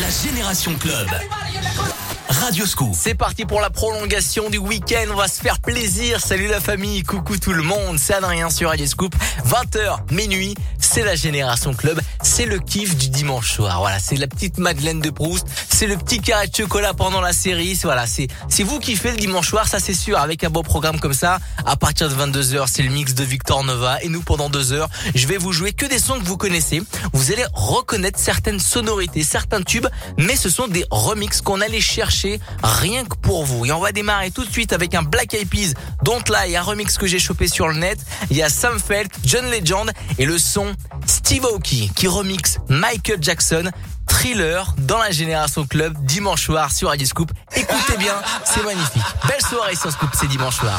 La Génération Club. Radio Scoop. C'est parti pour la prolongation du week-end. On va se faire plaisir. Salut la famille. Coucou tout le monde. C'est Adrien sur Radio Scoop. 20h, minuit. C'est la Génération Club. C'est le kiff du dimanche soir. Voilà. C'est la petite Madeleine de Proust. C'est le petit carré de chocolat pendant la série. Voilà. C'est, vous qui faites le dimanche soir. Ça, c'est sûr. Avec un beau programme comme ça. À partir de 22h, c'est le mix de Victor Nova. Et nous, pendant deux heures, je vais vous jouer que des sons que vous connaissez. Vous allez reconnaître certaines sonorités, certains tubes. Mais ce sont des remixes qu'on allait chercher rien que pour vous. Et on va démarrer tout de suite avec un Black Eyed Peas, Don't Lie, un remix que j'ai chopé sur le net. Il y a Sam Felt, John Legend et le son Steve Aoki remixe Michael Jackson. Thriller dans la Génération Club dimanche soir sur Radio Scoop. Écoutez bien, c'est magnifique. Belle soirée sur Scoop, c'est dimanche soir.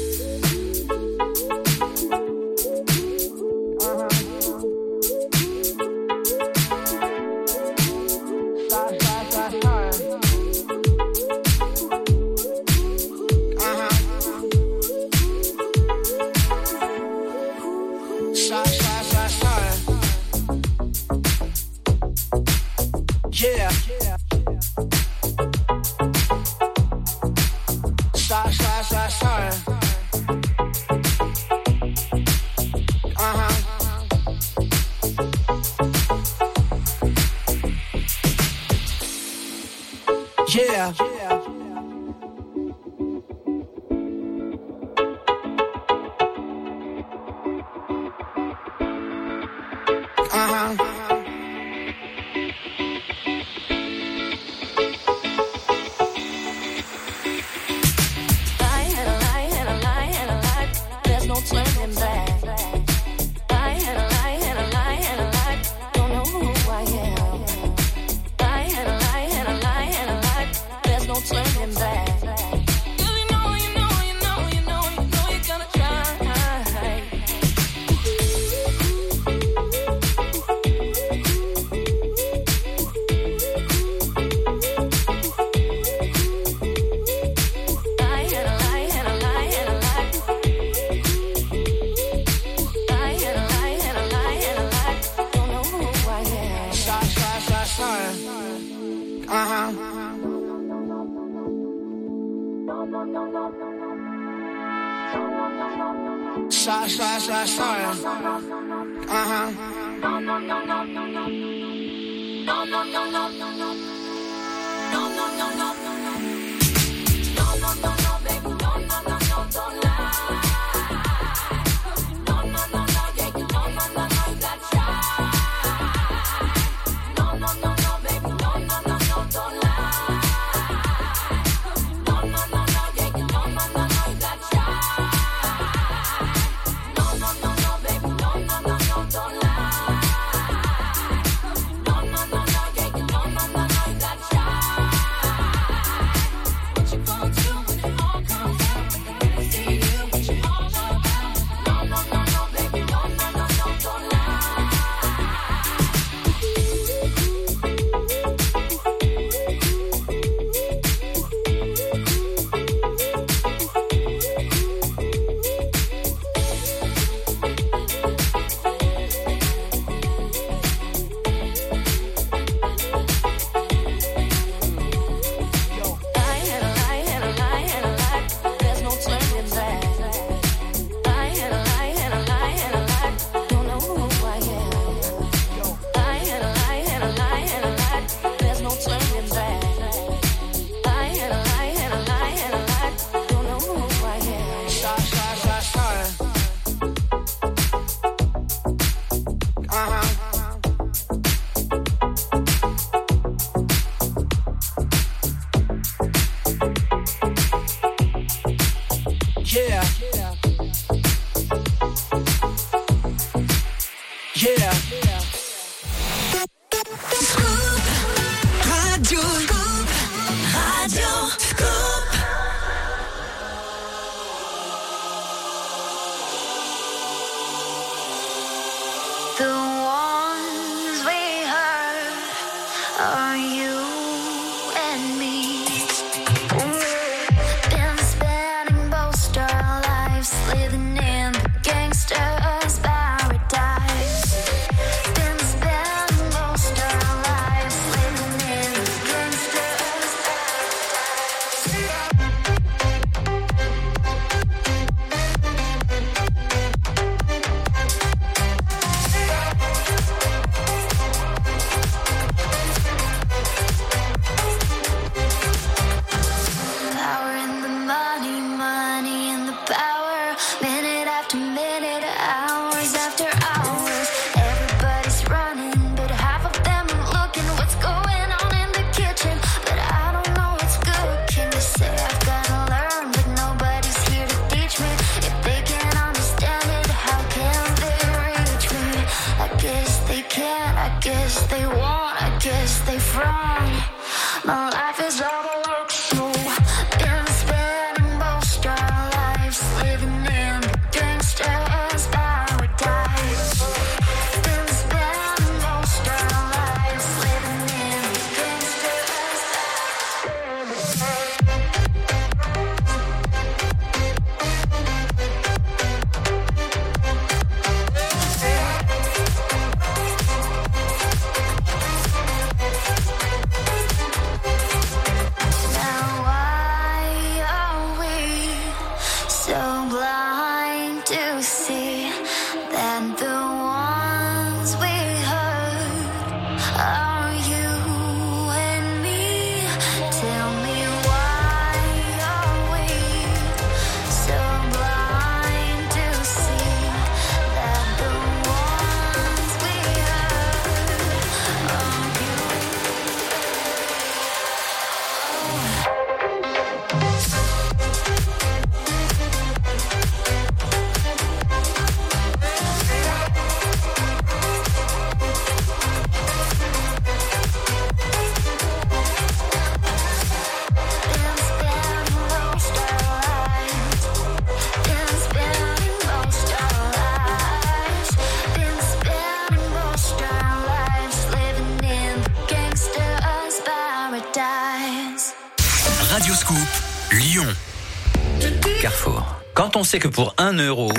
On sait que pour 1 euro,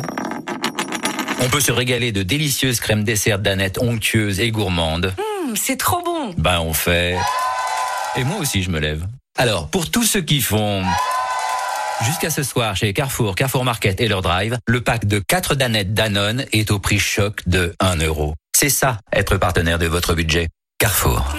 on peut se régaler de délicieuses crèmes dessert d'Annette onctueuses et gourmandes. Mmh, c'est trop bon Ben on fait... Et moi aussi je me lève. Alors, pour tous ceux qui font... Jusqu'à ce soir, chez Carrefour, Carrefour Market et leur drive, le pack de 4 danettes Danone est au prix choc de 1 euro. C'est ça, être partenaire de votre budget. Carrefour.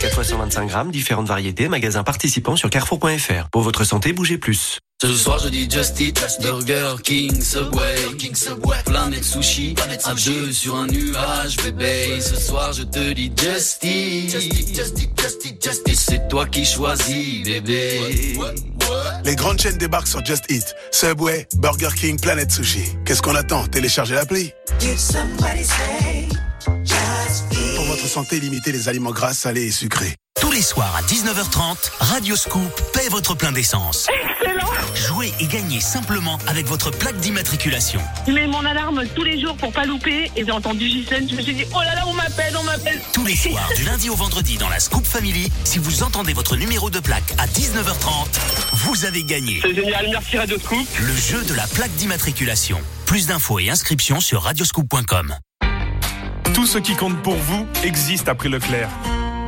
4 fois 125 grammes, différentes variétés, magasins participants sur carrefour.fr. Pour votre santé, bougez plus. Ce soir je dis Just Eat, Burger King, Subway, King Subway, Planet Sushi, à deux sur un nuage, bébé. Ce soir je te dis Just Eat, Just Eat, c'est toi qui choisis, bébé. Les grandes chaînes débarquent sur Just Eat, Subway, Burger King, Planet Sushi. Qu'est-ce qu'on attend? Téléchargez l'appli. Pour votre santé, limitez les aliments gras, salés et sucrés. Tous les soirs à 19h30, Radio Scoop paie votre plein d'essence. Excellent Jouez et gagnez simplement avec votre plaque d'immatriculation. Je mets mon alarme tous les jours pour pas louper et j'ai entendu Gisèle, je me suis dit oh là là on m'appelle, on m'appelle. Tous les soirs du lundi au vendredi dans la Scoop Family, si vous entendez votre numéro de plaque à 19h30, vous avez gagné. C'est génial, merci Radio Scoop. Le jeu de la plaque d'immatriculation. Plus d'infos et inscriptions sur radioscoop.com. Tout ce qui compte pour vous existe après Leclerc.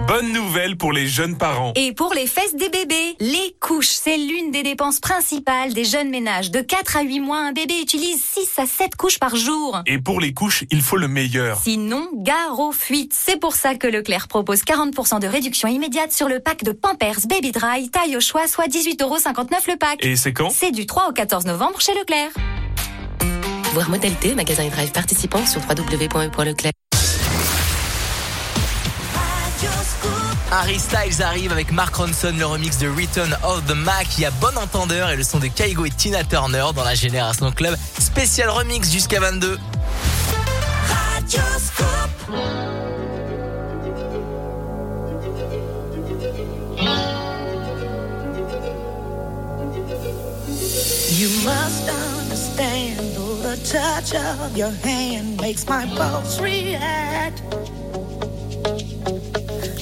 Bonne nouvelle pour les jeunes parents. Et pour les fesses des bébés, les couches, c'est l'une des dépenses principales des jeunes ménages. De 4 à 8 mois, un bébé utilise 6 à 7 couches par jour. Et pour les couches, il faut le meilleur. Sinon, gare aux fuites. C'est pour ça que Leclerc propose 40% de réduction immédiate sur le pack de Pampers Baby Dry, taille au choix, soit 18,59€ le pack. Et c'est quand? C'est du 3 au 14 novembre chez Leclerc. Voir modalité, magasin et drive participants sur www.leclerc. Harry Styles arrive avec Mark Ronson, le remix de Return of the Mac. Il y a bon entendeur et le son de Kaigo et Tina Turner dans la Génération Club. Spécial remix jusqu'à 22. You must understand the touch of your hand makes my pulse react.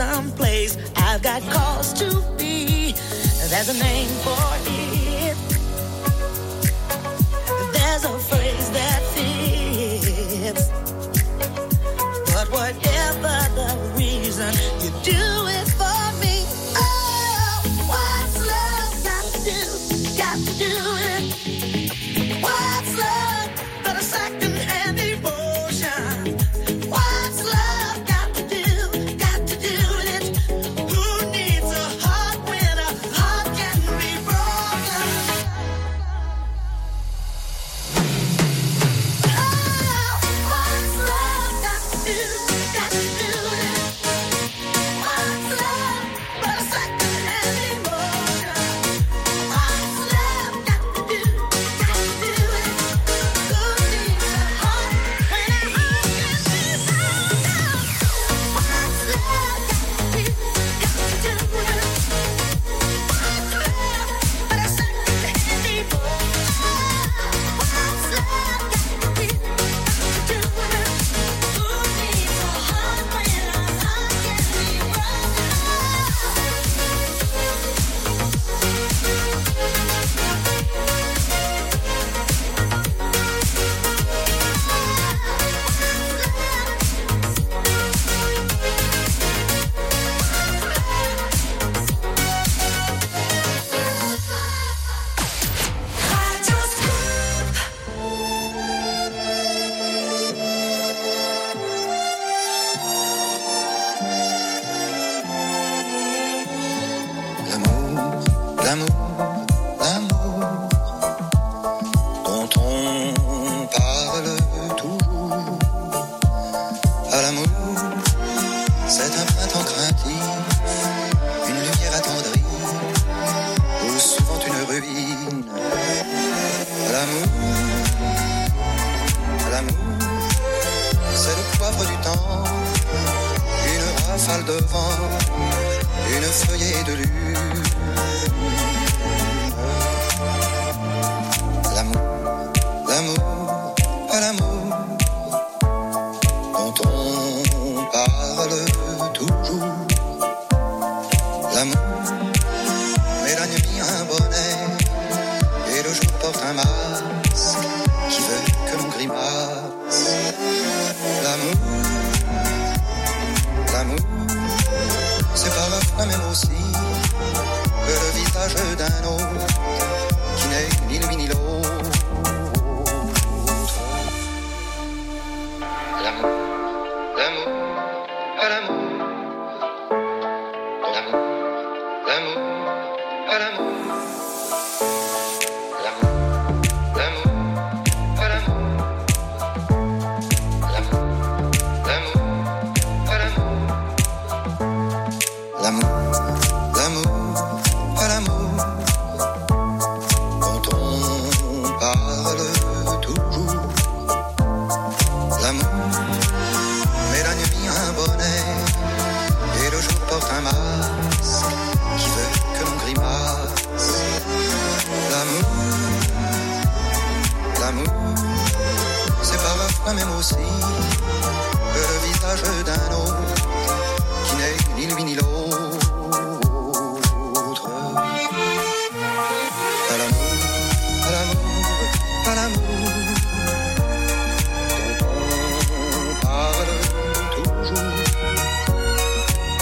Someplace. I've got cause to be. There's a name for it. There's a phrase that fits.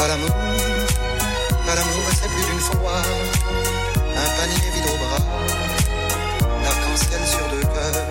Pas pas d'amour, et c'est plus d'une fois. Un panier vide au bras, l'arc-en-ciel sur deux cœurs.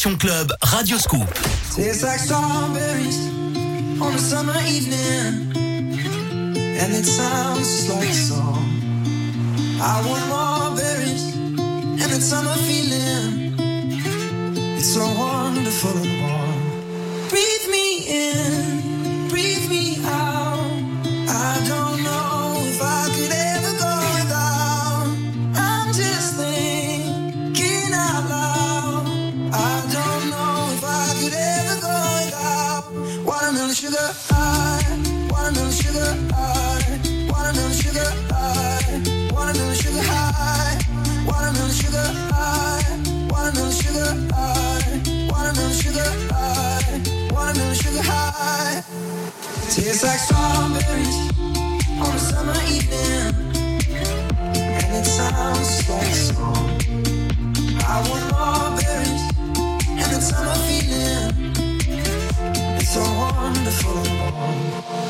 Sensation Club, Radio Scoop. Tastes like strawberries on a summer evening. And it sounds just like a song. I want more berries and that summer feeling. It's so wonderful and warm. Breathe me in. It's like strawberries on a summer evening, and it sounds like. I want and the summer feeling. It's so wonderful.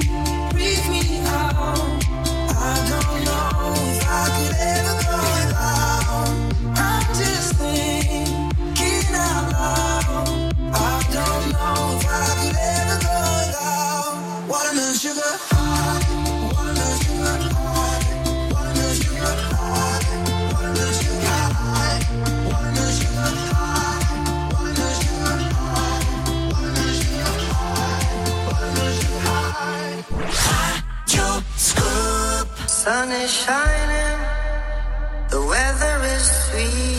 sun is shining, the weather is sweet.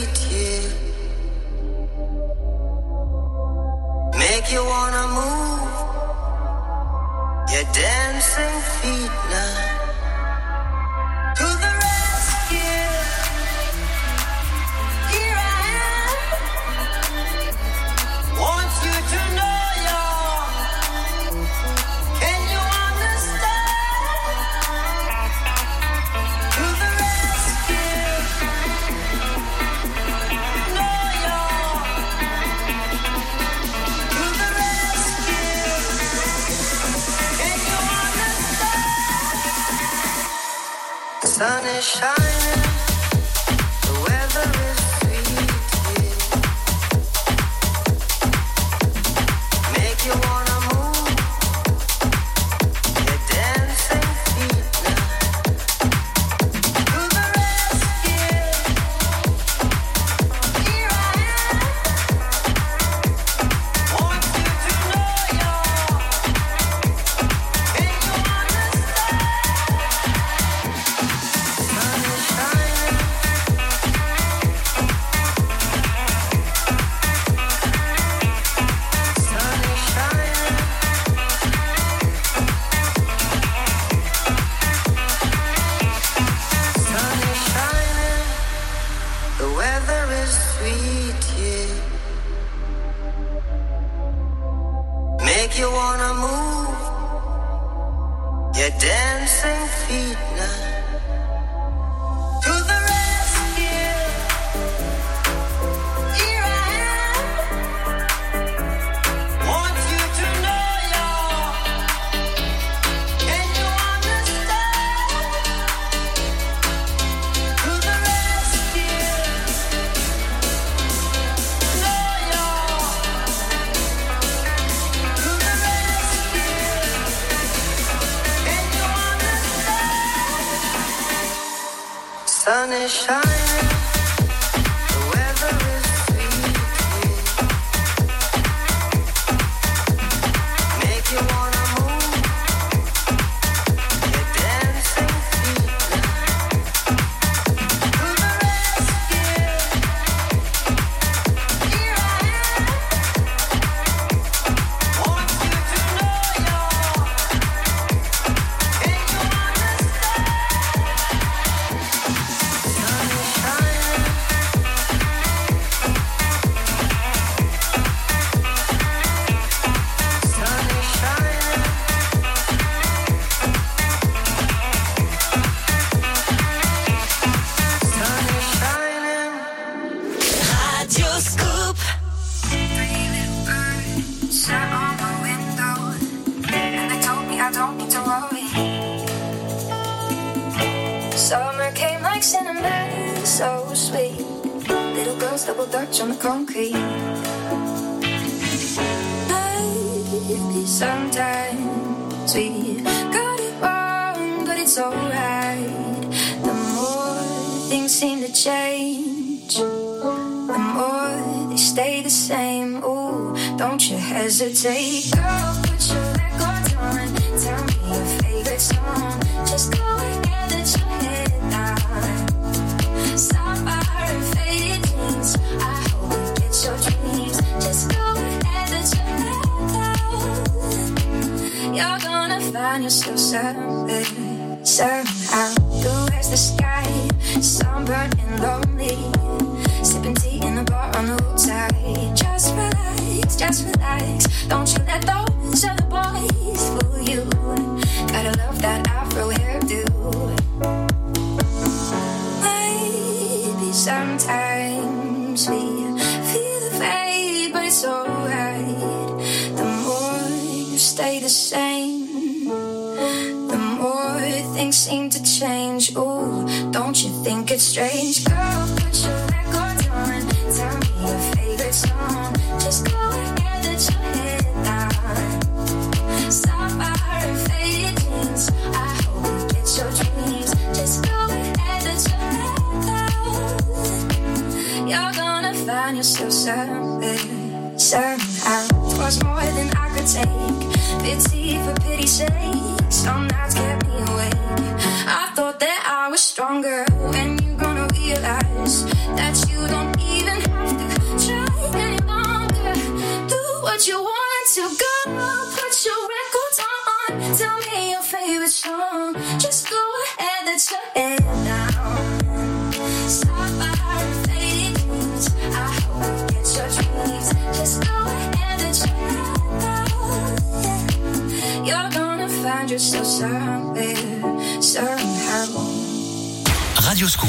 Radio Scoop.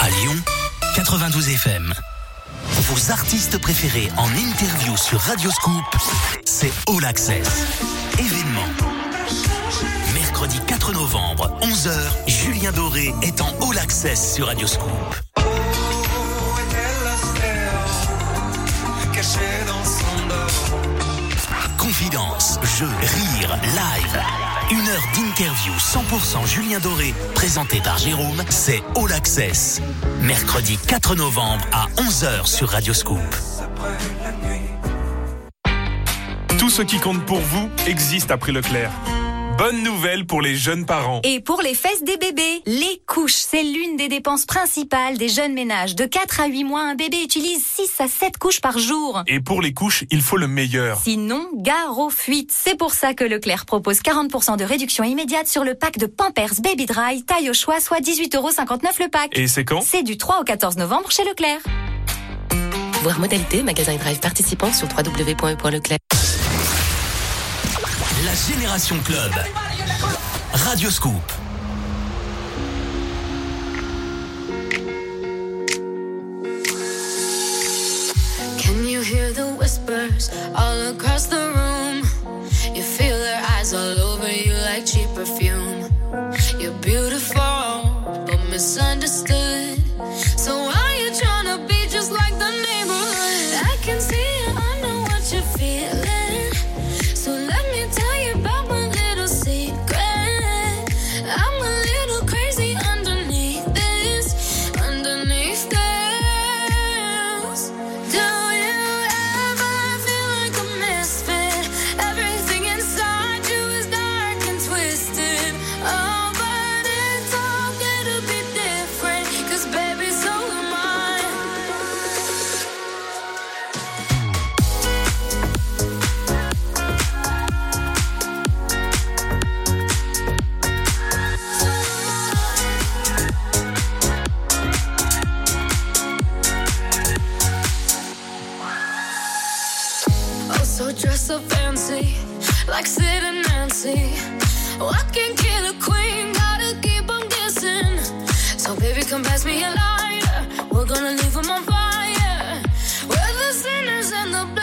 À Lyon, 92 FM. Vos artistes préférés en interview sur Radio Scoop, c'est All Access. Événement. Mercredi 4 novembre, 11h, Julien Doré est en All Access sur Radio Scoop. Confidence, jeux, rire, live. Une heure d'interview 100% Julien Doré, présenté par Jérôme, c'est All Access. Mercredi 4 novembre à 11h sur Radio Scoop. Tout ce qui compte pour vous existe après Leclerc. Bonne nouvelle pour les jeunes parents. Et pour les fesses des bébés, les couches, c'est l'une des dépenses principales des jeunes ménages. De 4 à 8 mois, un bébé utilise 6 à 7 couches par jour. Et pour les couches, il faut le meilleur. Sinon, gare aux fuites. C'est pour ça que Leclerc propose 40% de réduction immédiate sur le pack de Pampers Baby Dry, taille au choix, soit 18,59€ le pack. Et c'est quand? C'est du 3 au 14 novembre chez Leclerc. Voir modalité, magasin et drive participant sur www.e.leclerc. Génération Club. Radio Scoop. Can you hear the whispers all across the room? You feel their eyes all over you like cheap perfume. You're beautiful, but misunderstood. Like Sid and Nancy. Oh, I can kill a queen, gotta keep on guessing. So baby, come pass me a lighter. We're gonna leave 'em on fire. We're the sinners and the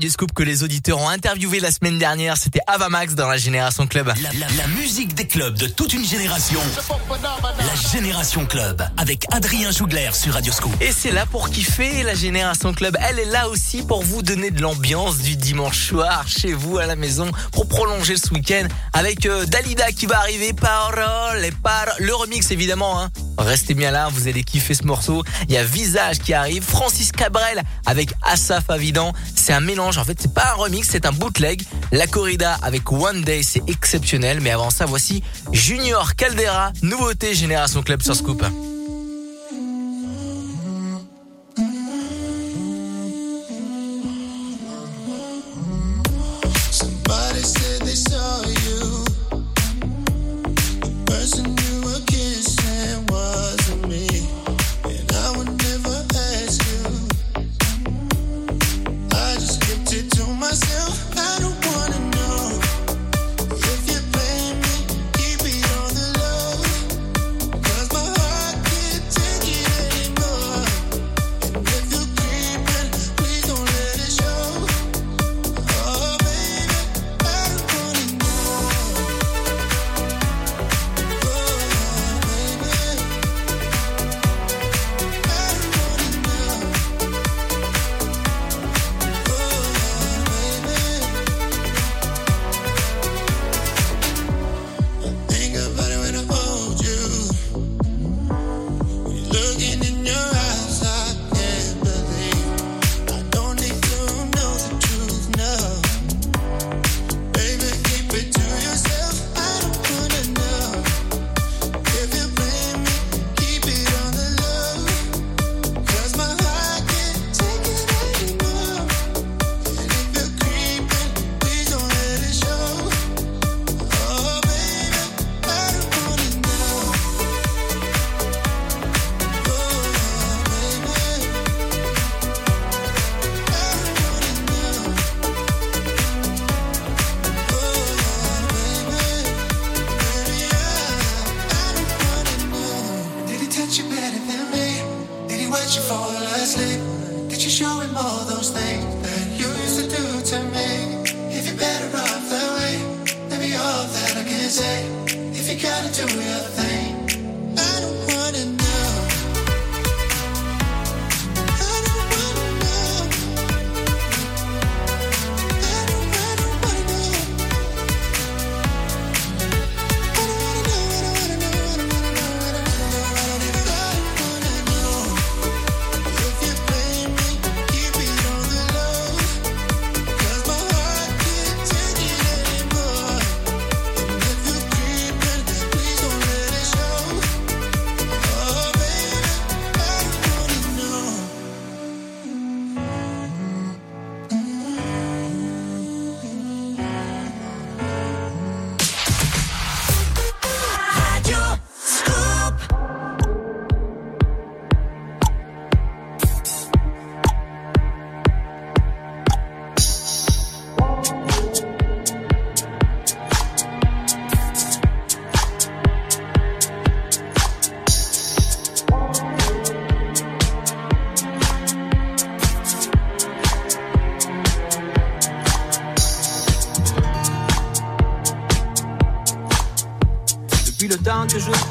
l'artiste Radioscope que les auditeurs ont interviewé la semaine dernière. C'était Avamax dans la Génération Club. La, la- la musique des clubs de toute une génération. La Génération Club avec Adrien Jougler sur Radioscope. Et c'est là pour kiffer la Génération Club. Elle est là aussi pour vous donner de l'ambiance du dimanche soir chez vous à la maison pour prolonger ce week-end avec euh, Dalida qui va arriver. Parole et par le remix évidemment. Hein. Restez bien là, vous allez kiffer ce morceau. Il y a Visage qui arrive, Francis Cabrel avec Asaf Avidan. C'est un mélange. En fait, c'est pas un remix, c'est un bootleg. La corrida avec One Day, c'est exceptionnel. Mais avant ça, voici Junior Caldera, nouveauté Génération Club sur Scoop.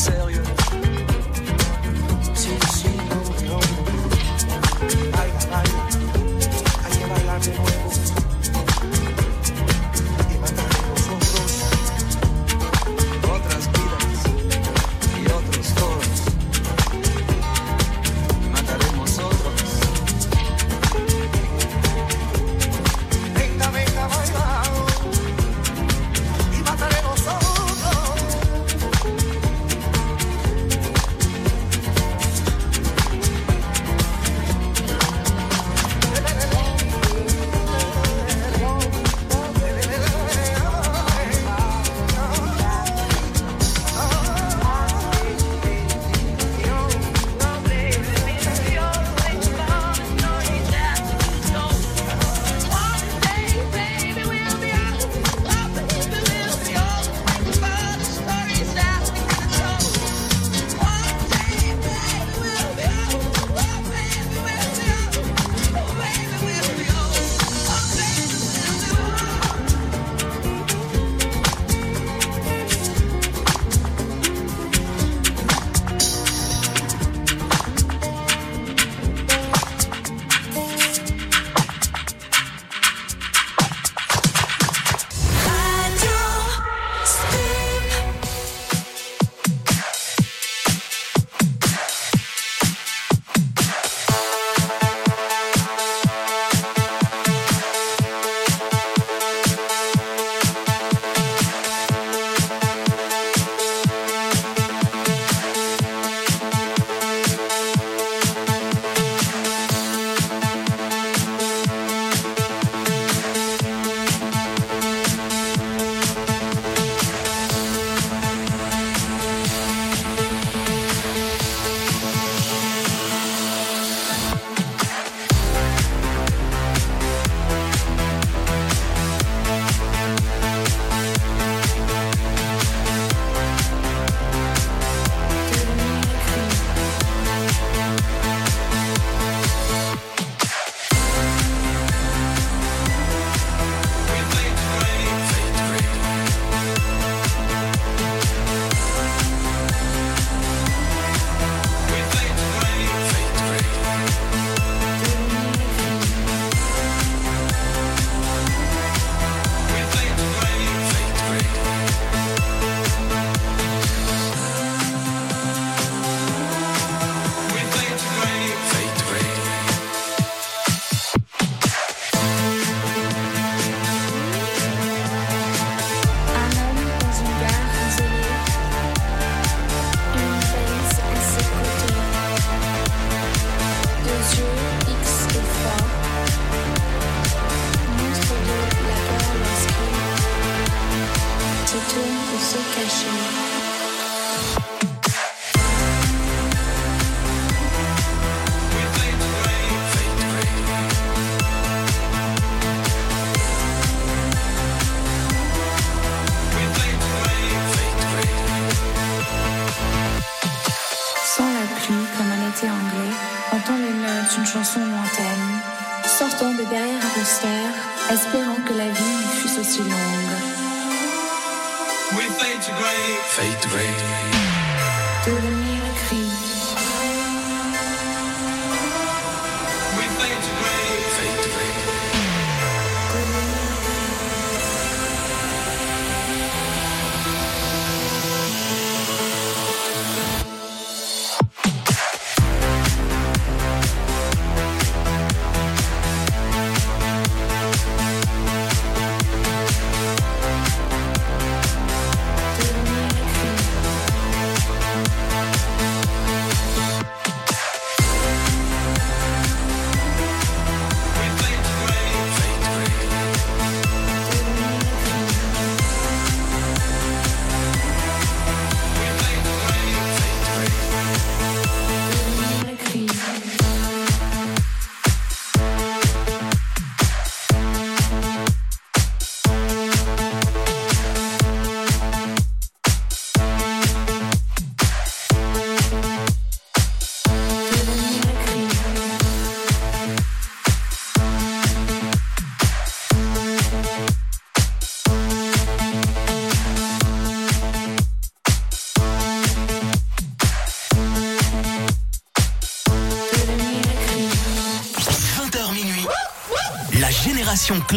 Sérieux Fade to grey. Devenir le.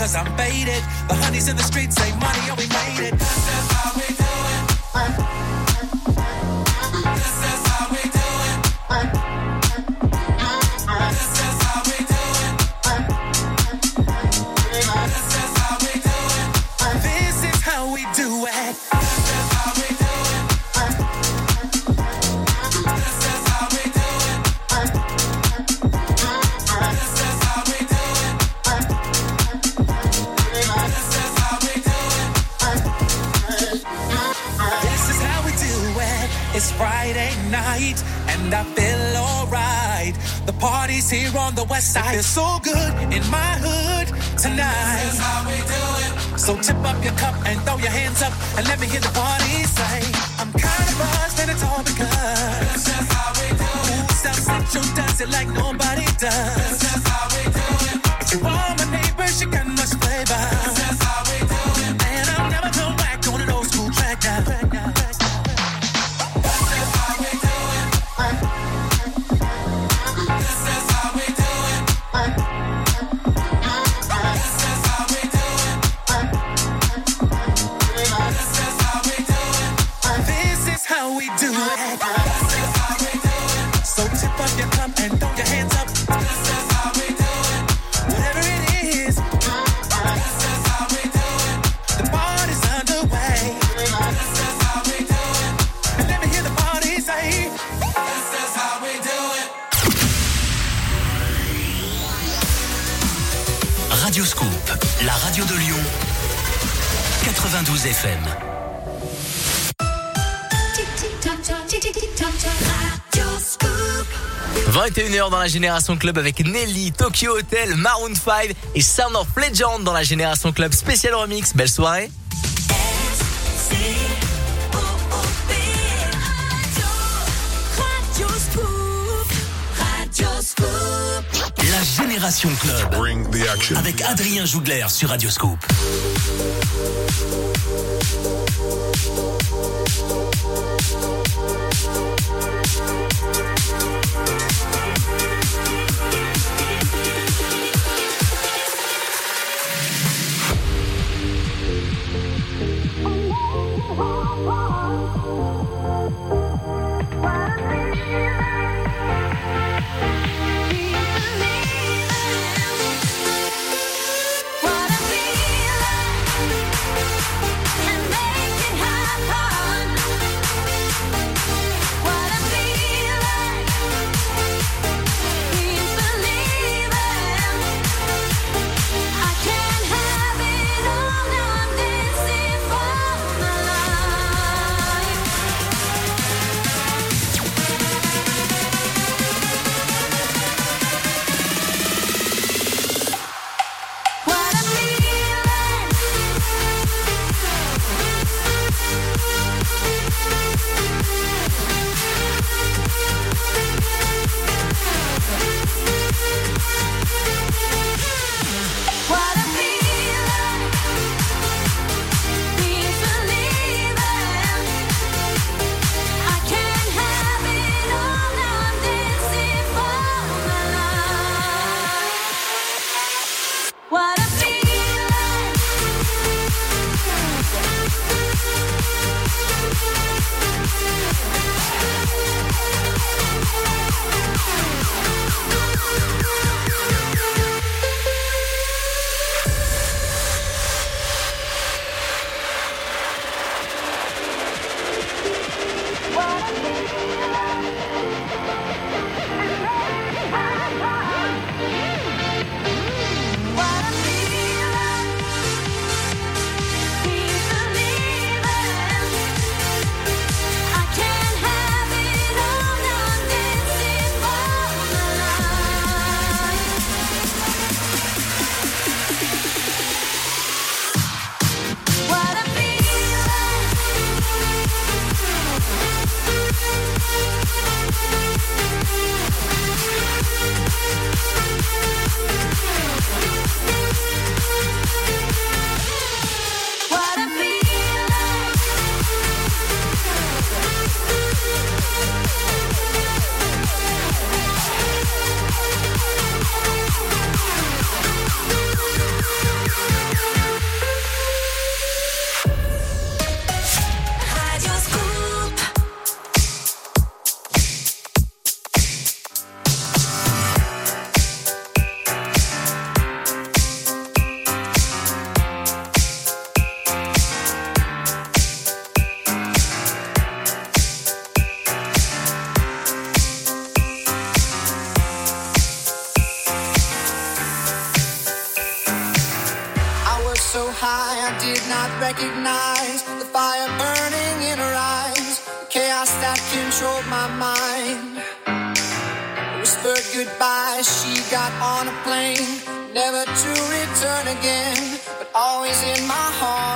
cause I'm faded. la radio de Lyon, 92 FM. 21h dans la Génération Club avec Nelly, Tokyo Hotel, Maroon 5 et Sound of Legend dans la Génération Club spécial remix. Belle soirée. Génération Club. Avec Adrien Jougler sur Radioscope. recognize the fire burning in her eyes, the chaos that controlled my mind. Whispered goodbye, she got on a plane, never to return again, but always in my heart.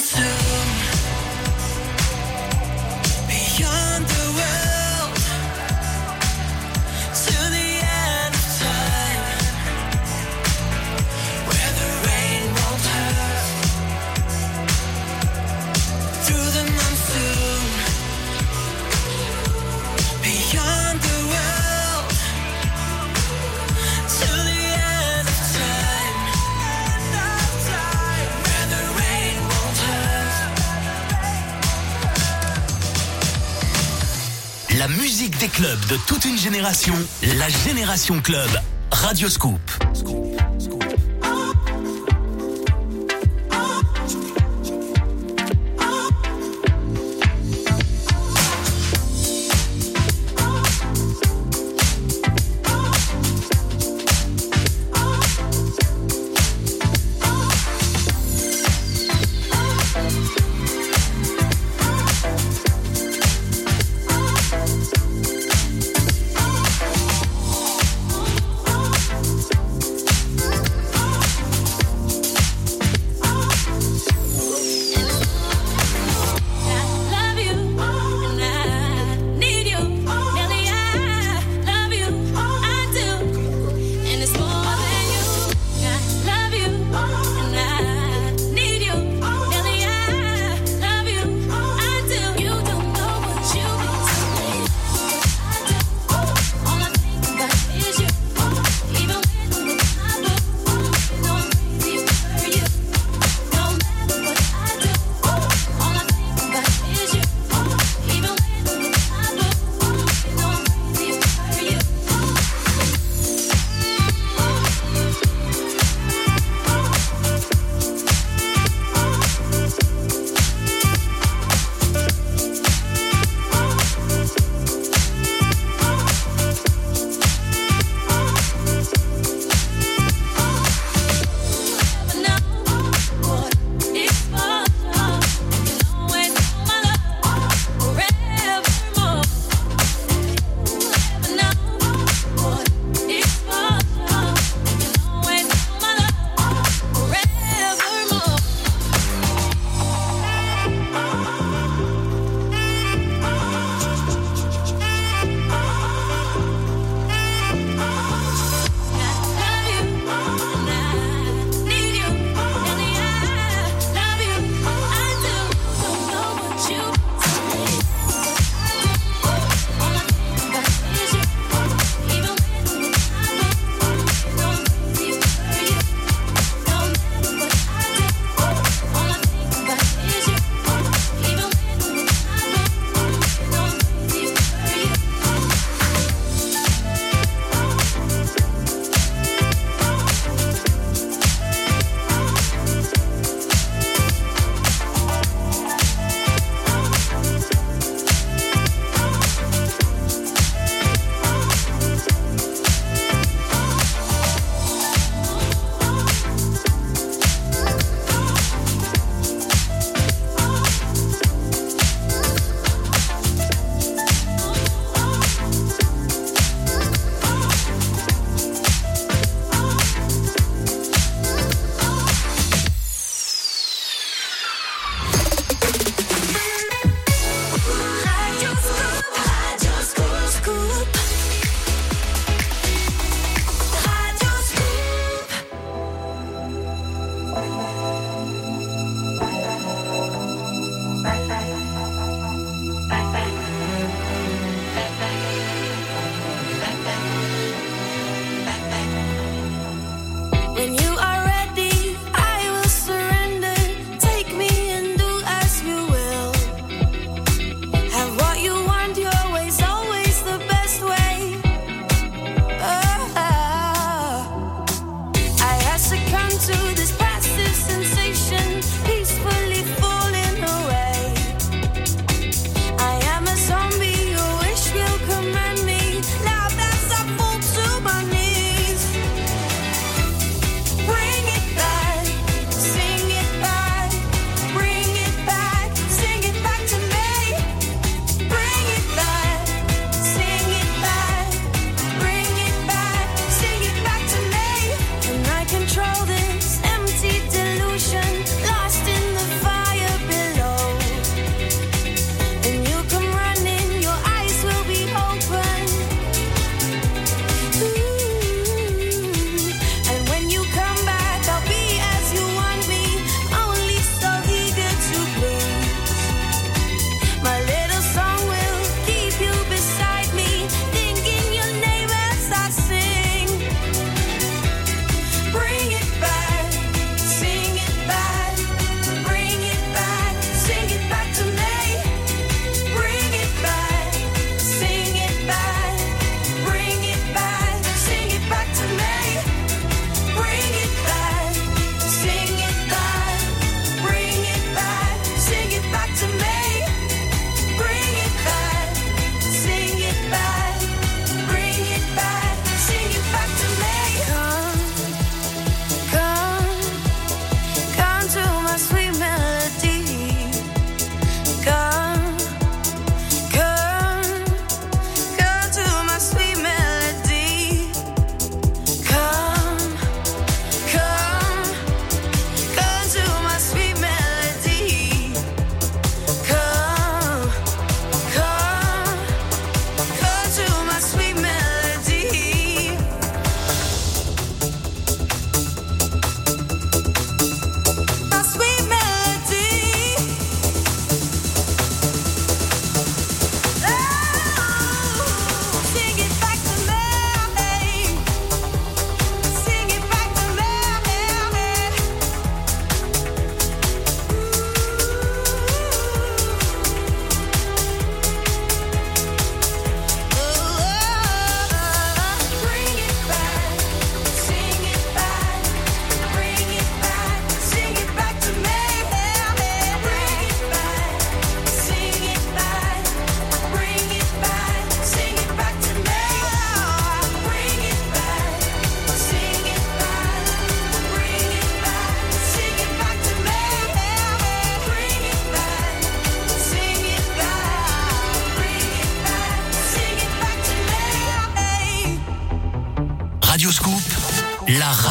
through toute une génération, la Génération Club. Radio Scoop.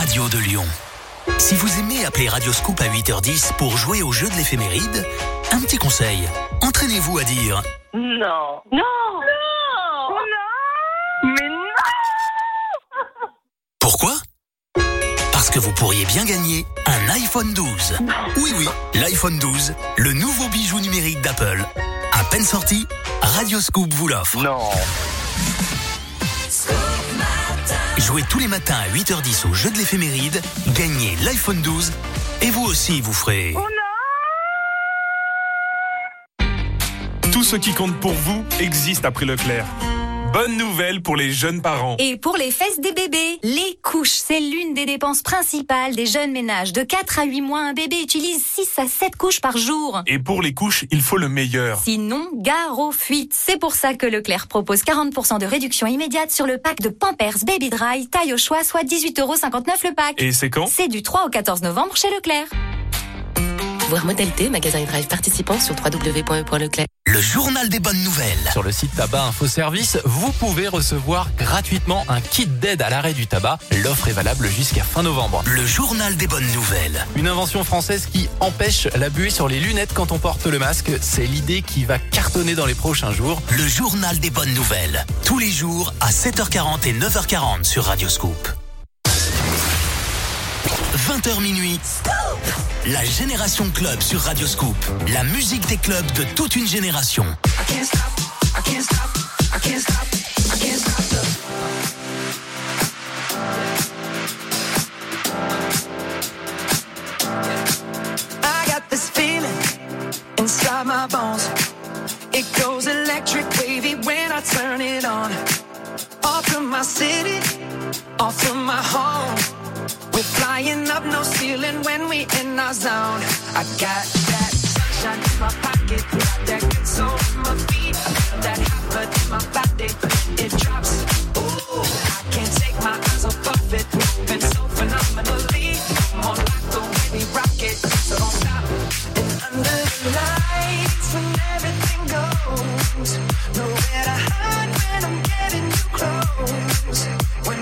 Radio de Lyon. Si vous aimez appeler Radioscoop à 8h10 pour jouer au jeu de l'éphéméride, un petit conseil. Entraînez-vous à dire Non. Non. Non. Non. Mais non. Pourquoi? Parce que vous pourriez bien gagner un iPhone 12. Oui, oui, l'iPhone 12, le nouveau bijou numérique d'Apple. À peine sorti, Radioscoop vous l'offre. Non. Jouez tous les matins à 8h10 au jeu de l'éphéméride, gagnez l'iPhone 12 et vous aussi vous ferez... Tout ce qui compte pour vous existe après Leclerc. Bonne nouvelle pour les jeunes parents. Et pour les fesses des bébés, les couches, c'est l'une des dépenses principales des jeunes ménages. De 4 à 8 mois, un bébé utilise 6 à 7 couches par jour. Et pour les couches, il faut le meilleur. Sinon, gare aux fuites. C'est pour ça que Leclerc propose 40% de réduction immédiate sur le pack de Pampers Baby Dry, taille au choix, soit 18,59€ le pack. Et c'est quand? C'est du 3 au 14 novembre chez Leclerc. Voir modalité, magasin et drive participants sur www.e.leclerc. Le journal des bonnes nouvelles. Sur le site Tabac Info Service, vous pouvez recevoir gratuitement un kit d'aide à l'arrêt du tabac. L'offre est valable jusqu'à fin novembre. Le journal des bonnes nouvelles. Une invention française qui empêche la buée sur les lunettes quand on porte le masque. C'est l'idée qui va cartonner dans les prochains jours. Le journal des bonnes nouvelles. Tous les jours à 7h40 et 9h40 sur Radioscoop. 20h minuit. La Génération Club sur Radioscoop. La musique des clubs de toute une génération. We're flying up no ceiling when we in our zone. I got that sunshine in my pocket, got that good soul in my feet, that hot blood in my body. It drops. Ooh, I can't take my eyes off of it. Moving so phenomenally. On like the way we rock it, so don't stop. And under the lights, when everything goes, nowhere to hide when I'm getting too close. When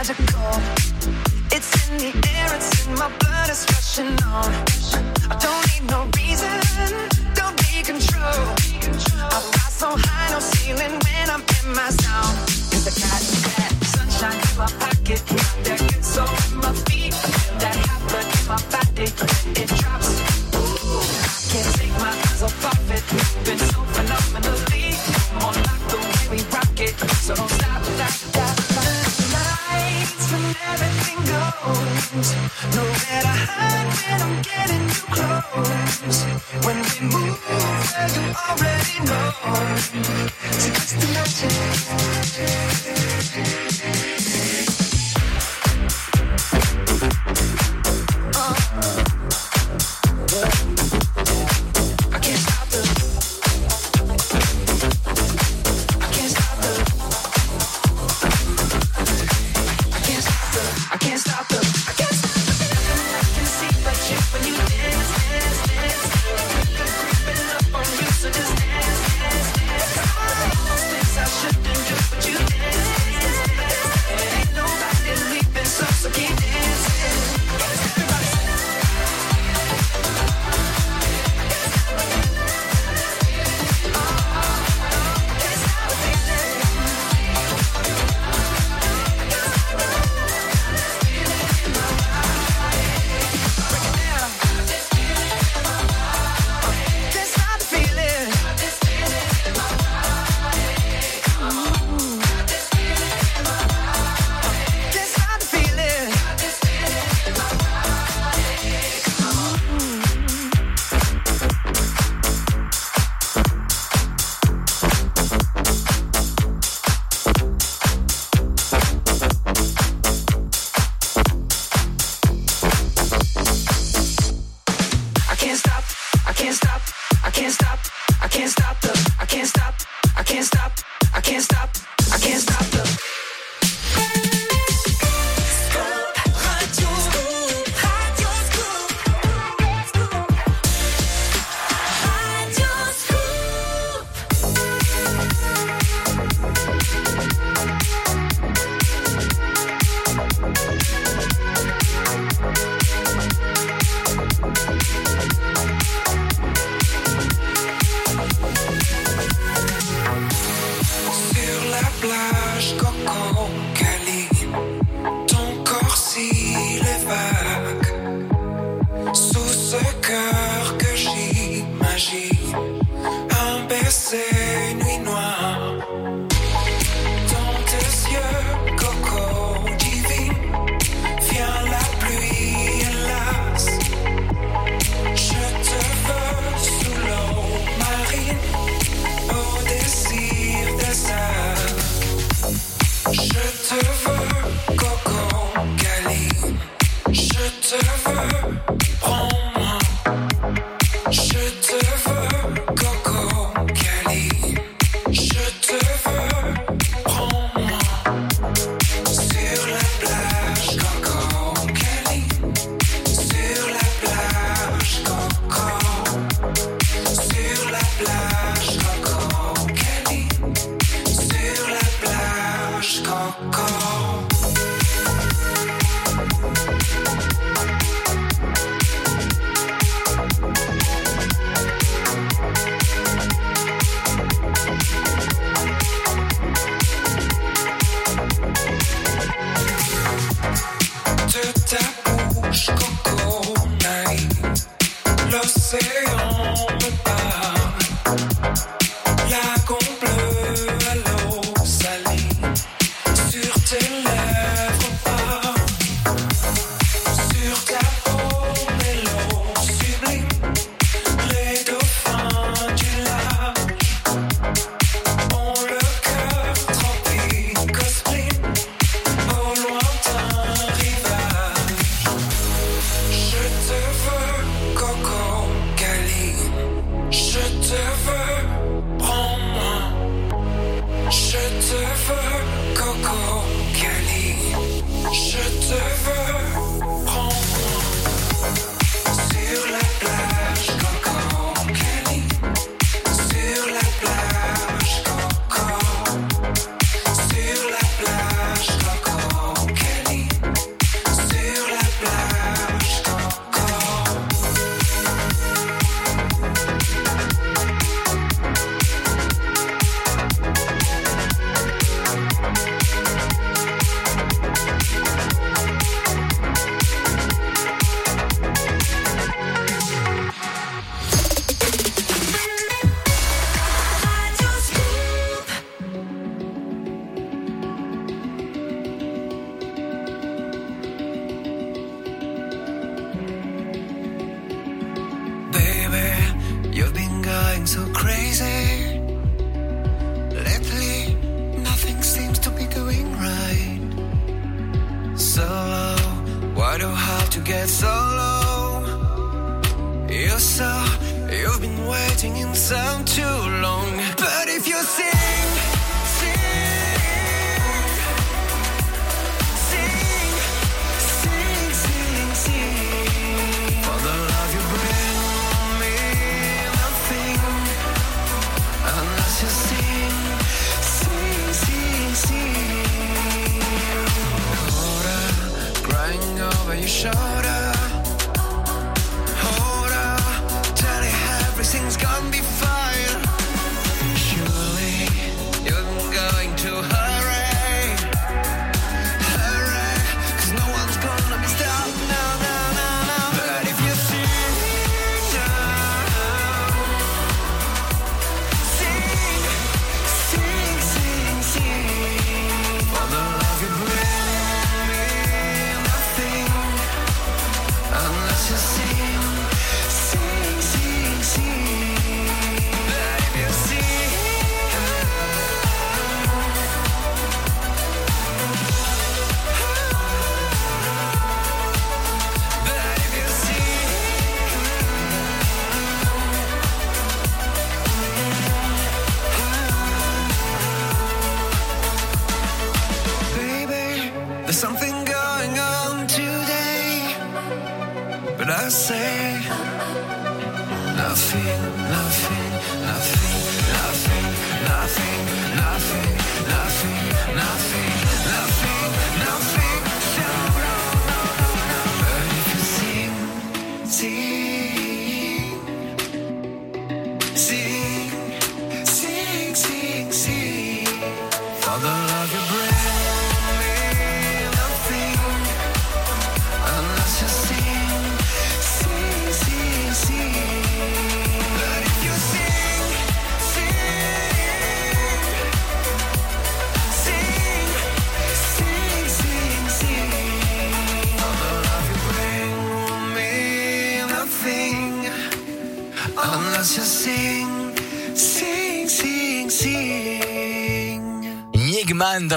magical. It's in the air, it's in my blood, it's rushing on. I don't need no reason, don't be control. I fly so high, no ceiling when I'm in my zone. 'Cause I got that sunshine in my pocket, that good soul in my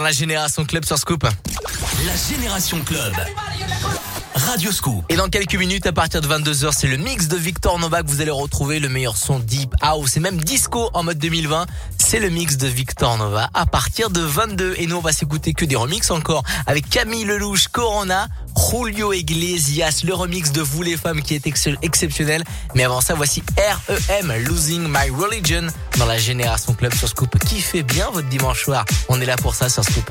la Génération Club sur Scoop. La Génération Club. Radio Scoop. Et dans quelques minutes, à partir de 22h, c'est le mix de Victor Nova que vous allez retrouver, le meilleur son deep house et même disco en mode 2020. C'est le mix de Victor Nova à partir de 22. Et nous, on va s'écouter que des remixes encore avec Camille Lelouch, Corona, Julio Iglesias, le remix de Vous les femmes qui est exceptionnel. Mais avant ça, voici REM, Losing My Religion, dans la Génération Club sur Scoop. Qui fait bien votre dimanche soir On est là pour ça sur Scoop.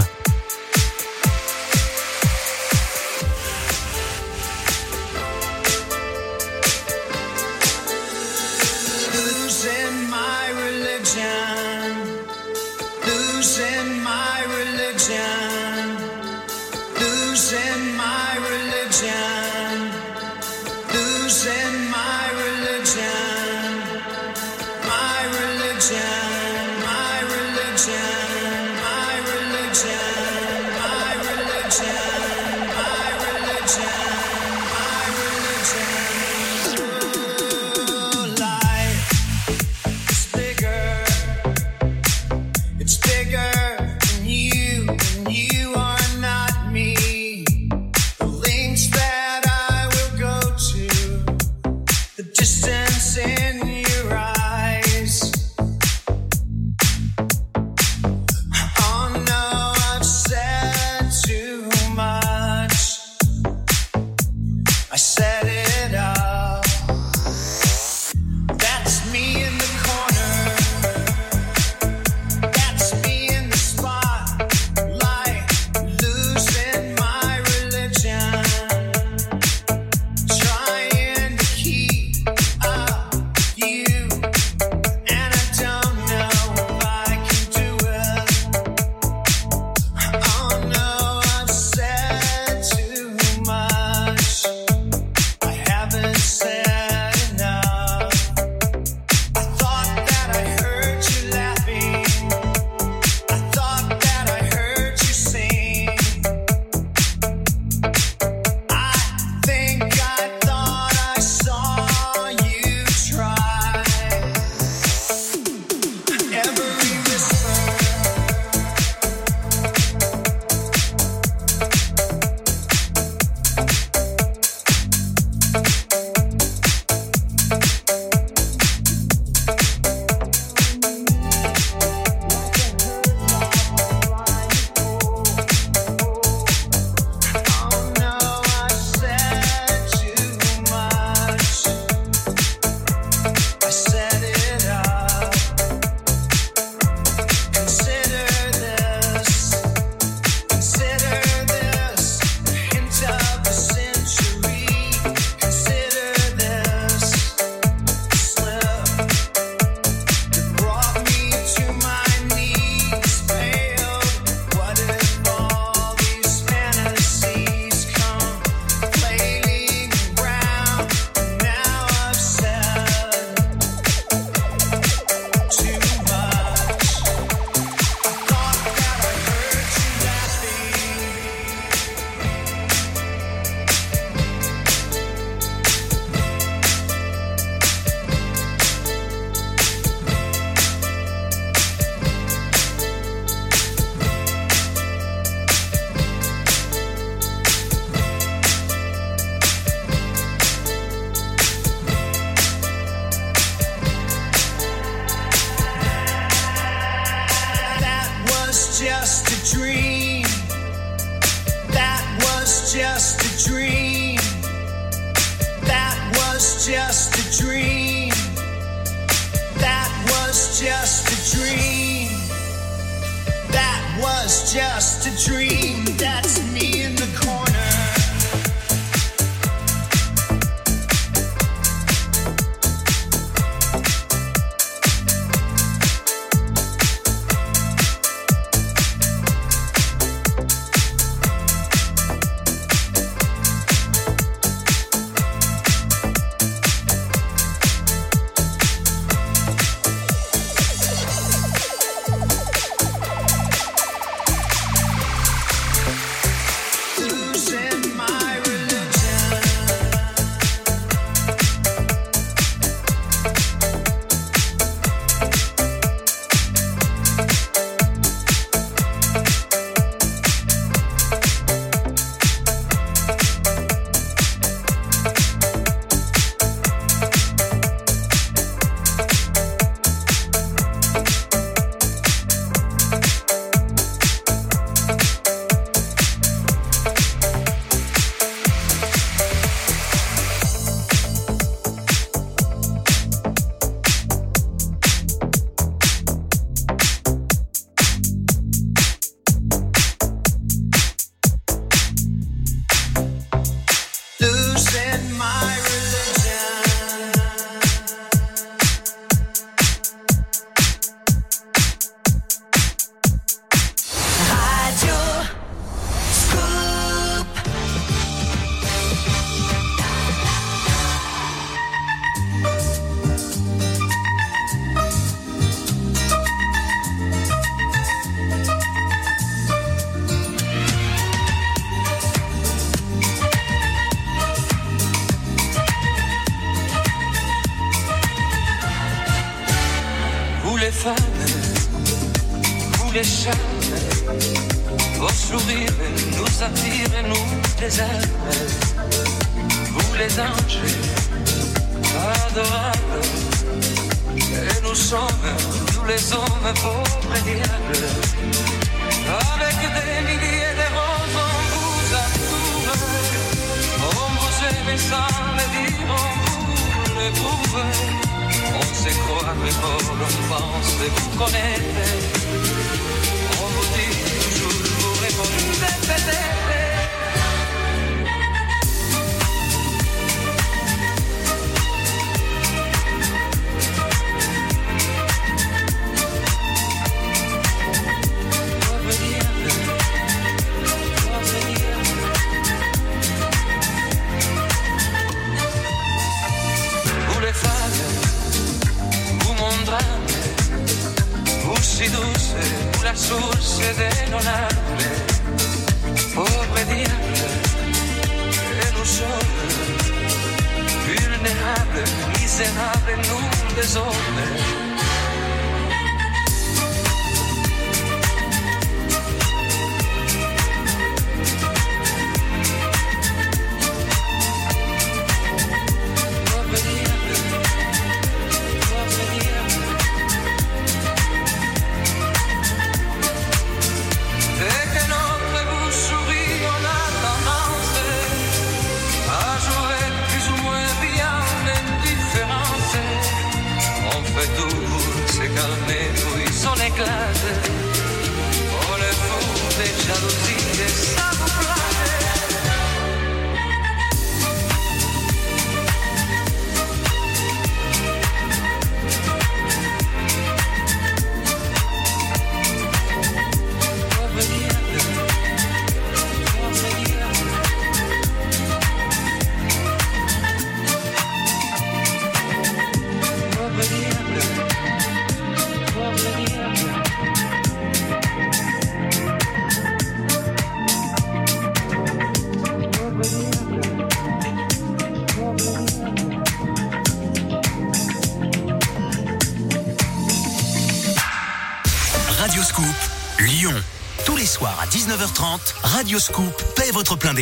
La source de nos larmes. Pauvre diable, et nous sommes vulnérables, misérables, nous les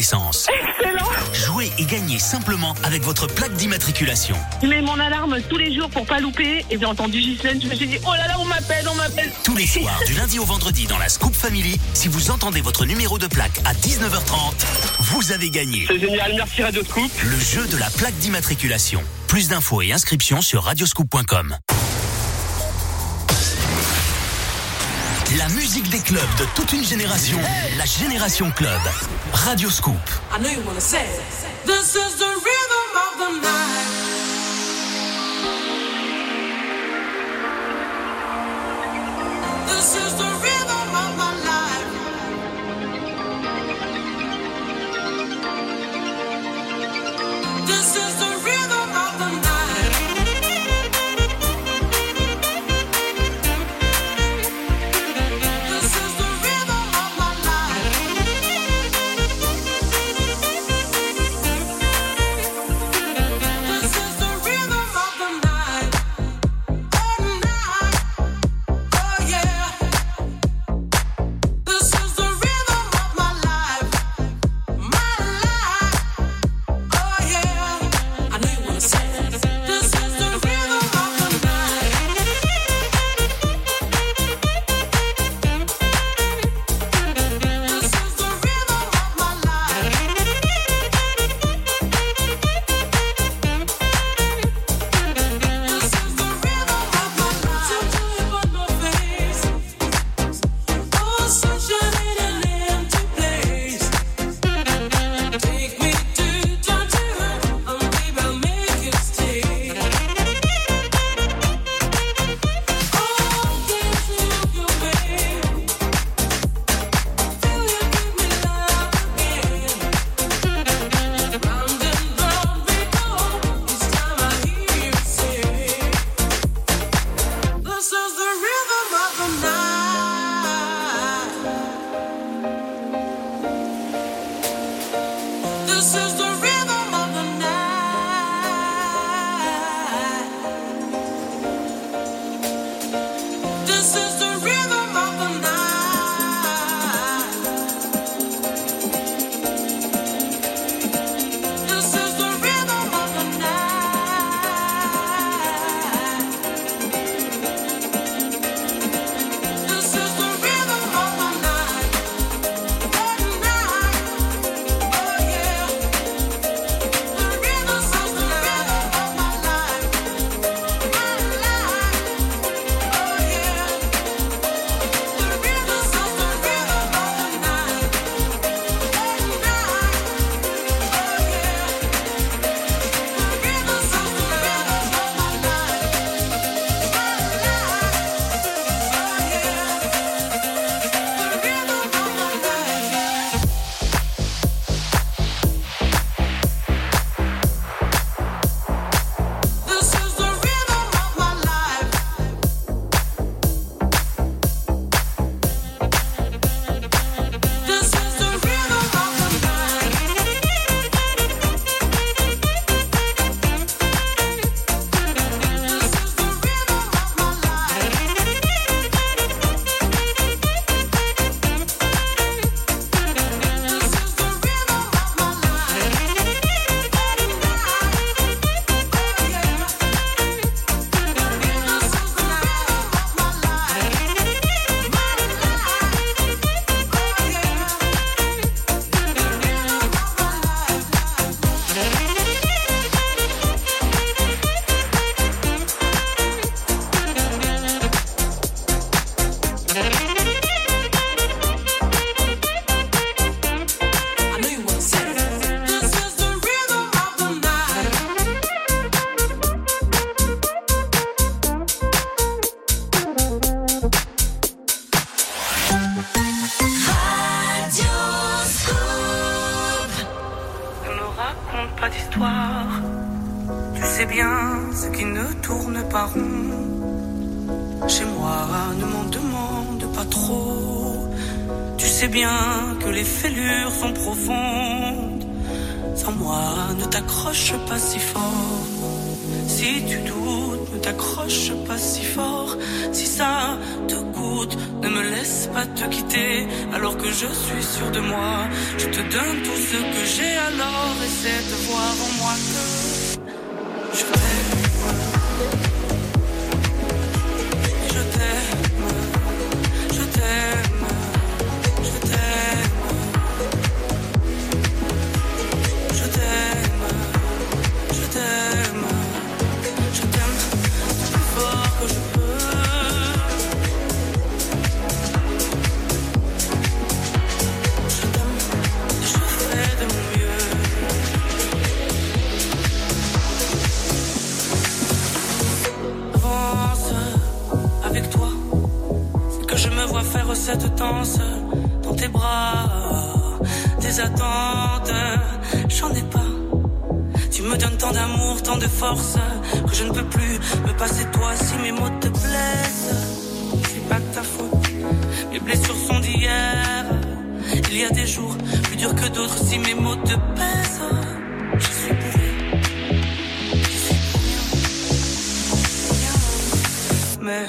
Excellent Jouez et gagnez simplement avec votre plaque d'immatriculation. Je mets mon alarme tous les jours pour pas louper et j'ai entendu Ghislaine, je me suis dit oh là là, on m'appelle, on m'appelle. Tous les soirs, du lundi au vendredi dans la Scoop Family, si vous entendez votre numéro de plaque à 19h30, vous avez gagné. C'est génial, merci Radio Scoop. Le jeu de la plaque d'immatriculation. Plus d'infos et inscriptions sur radioscoop.com. musique des clubs de toute une génération, la Génération Club. Radio Scoop. I know you de force que je ne peux plus me passer toi si mes mots te blessent. C'est pas de ta faute, mes blessures sont d'hier. Il y a des jours plus durs que d'autres si mes mots te pèsent. Je suis pourri, je suis pour rien. Mais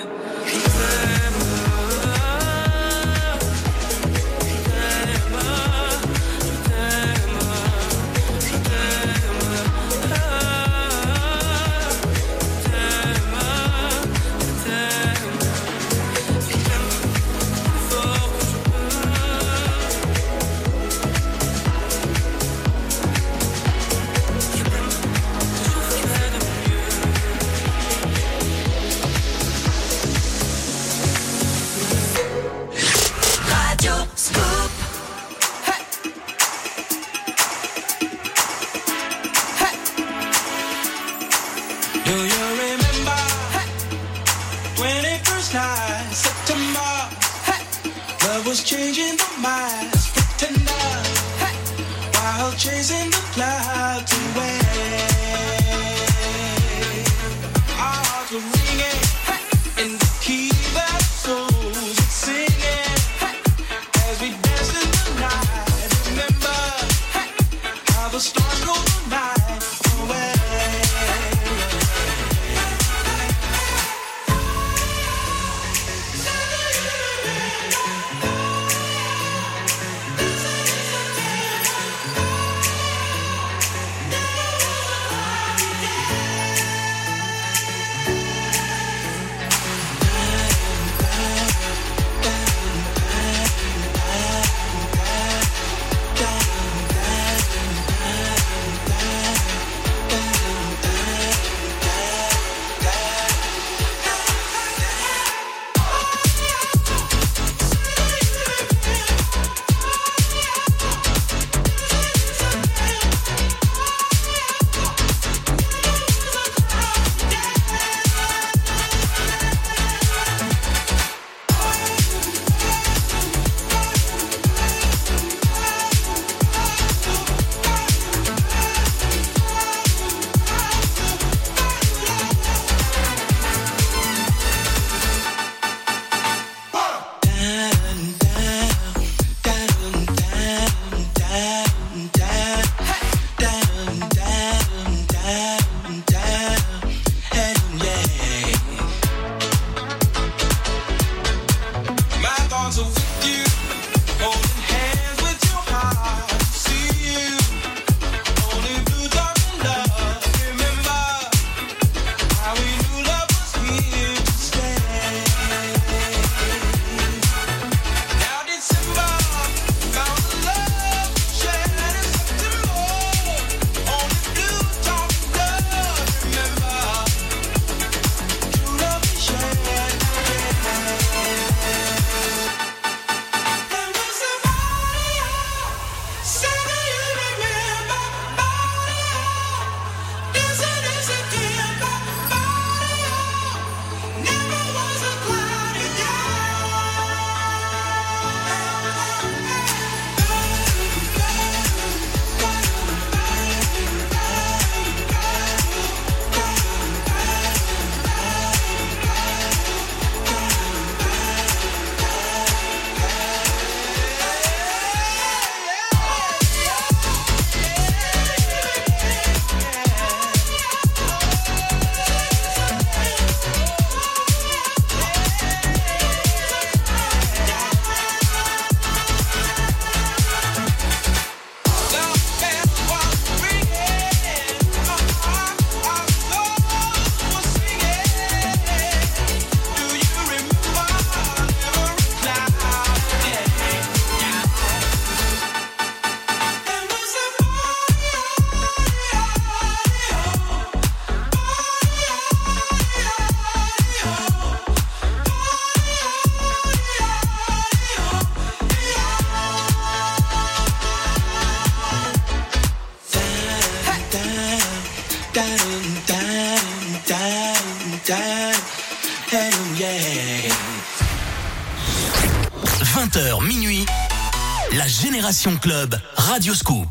Club, Radio Scoop.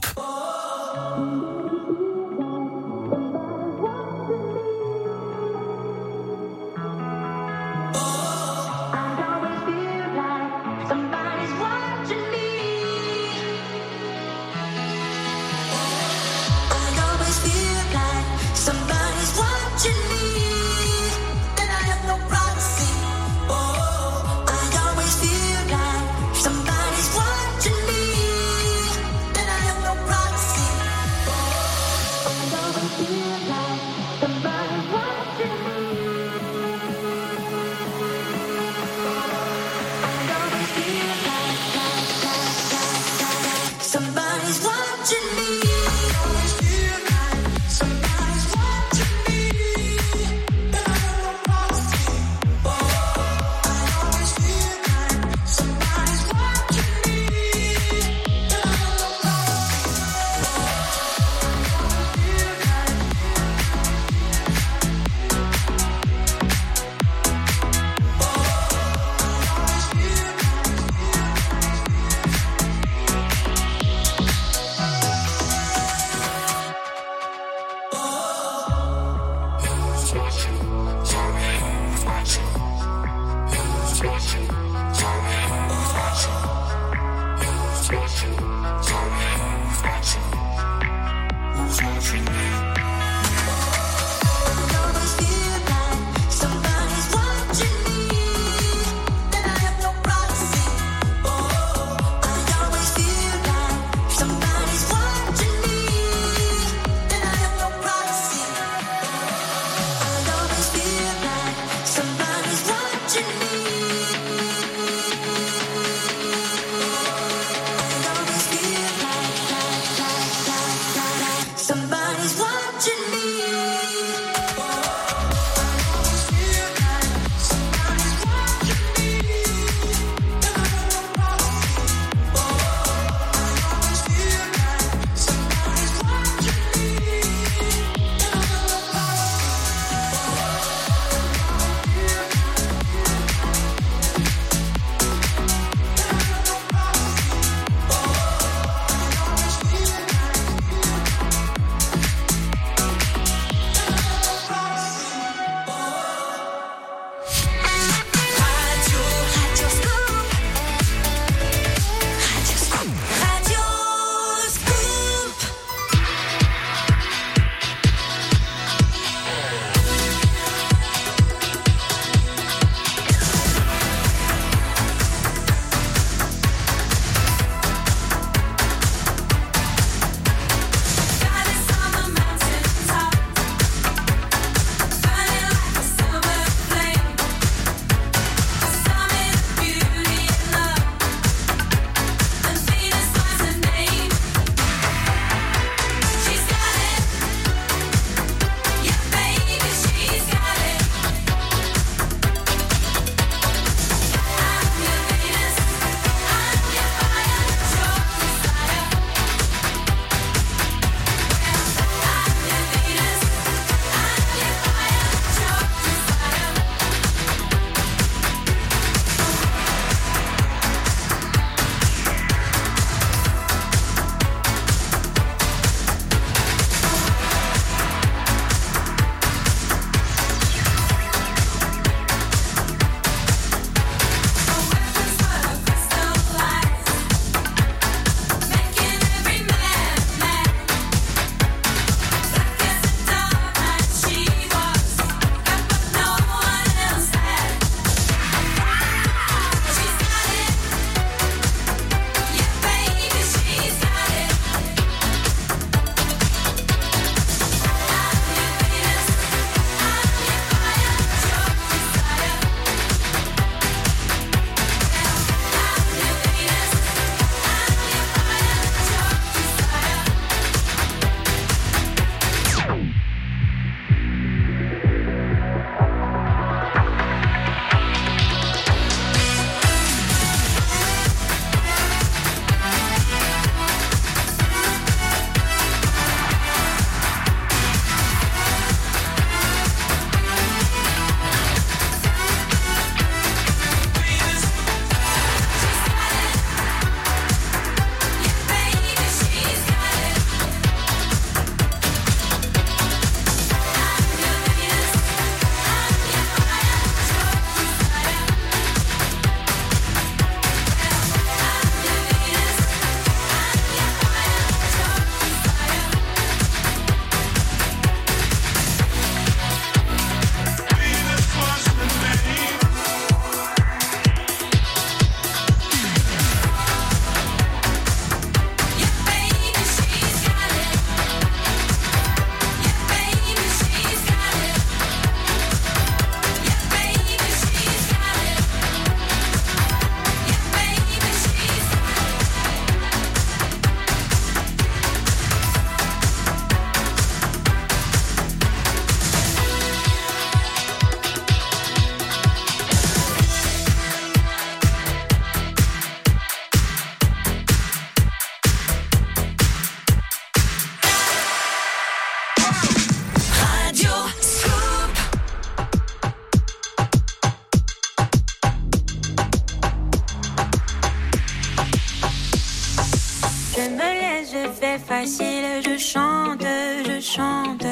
Facile, je chante, je chante.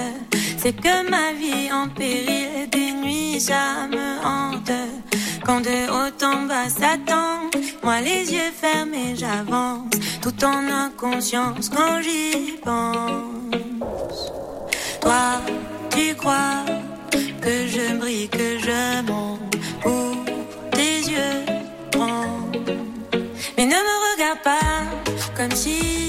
C'est que ma vie en péril, des nuits ça me hante. Quand de haut en bas s'attend, moi les yeux fermés j'avance, tout en inconscience quand j'y pense. Toi, tu crois que je brille, que je monte pour tes yeux grands. Mais ne me regarde pas comme si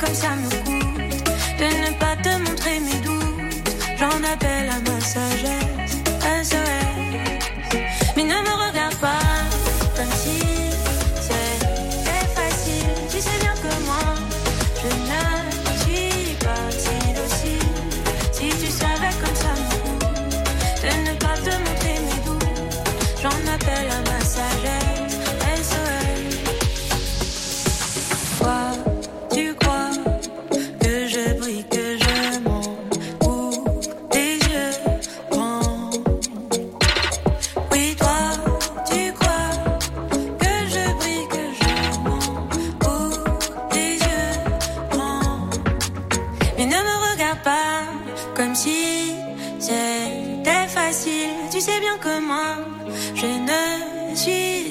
comme ça me coûte de ne pas te montrer mes doutes, j'en appelle à ma sagesse.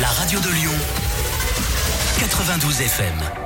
La radio de Lyon. 92 FM.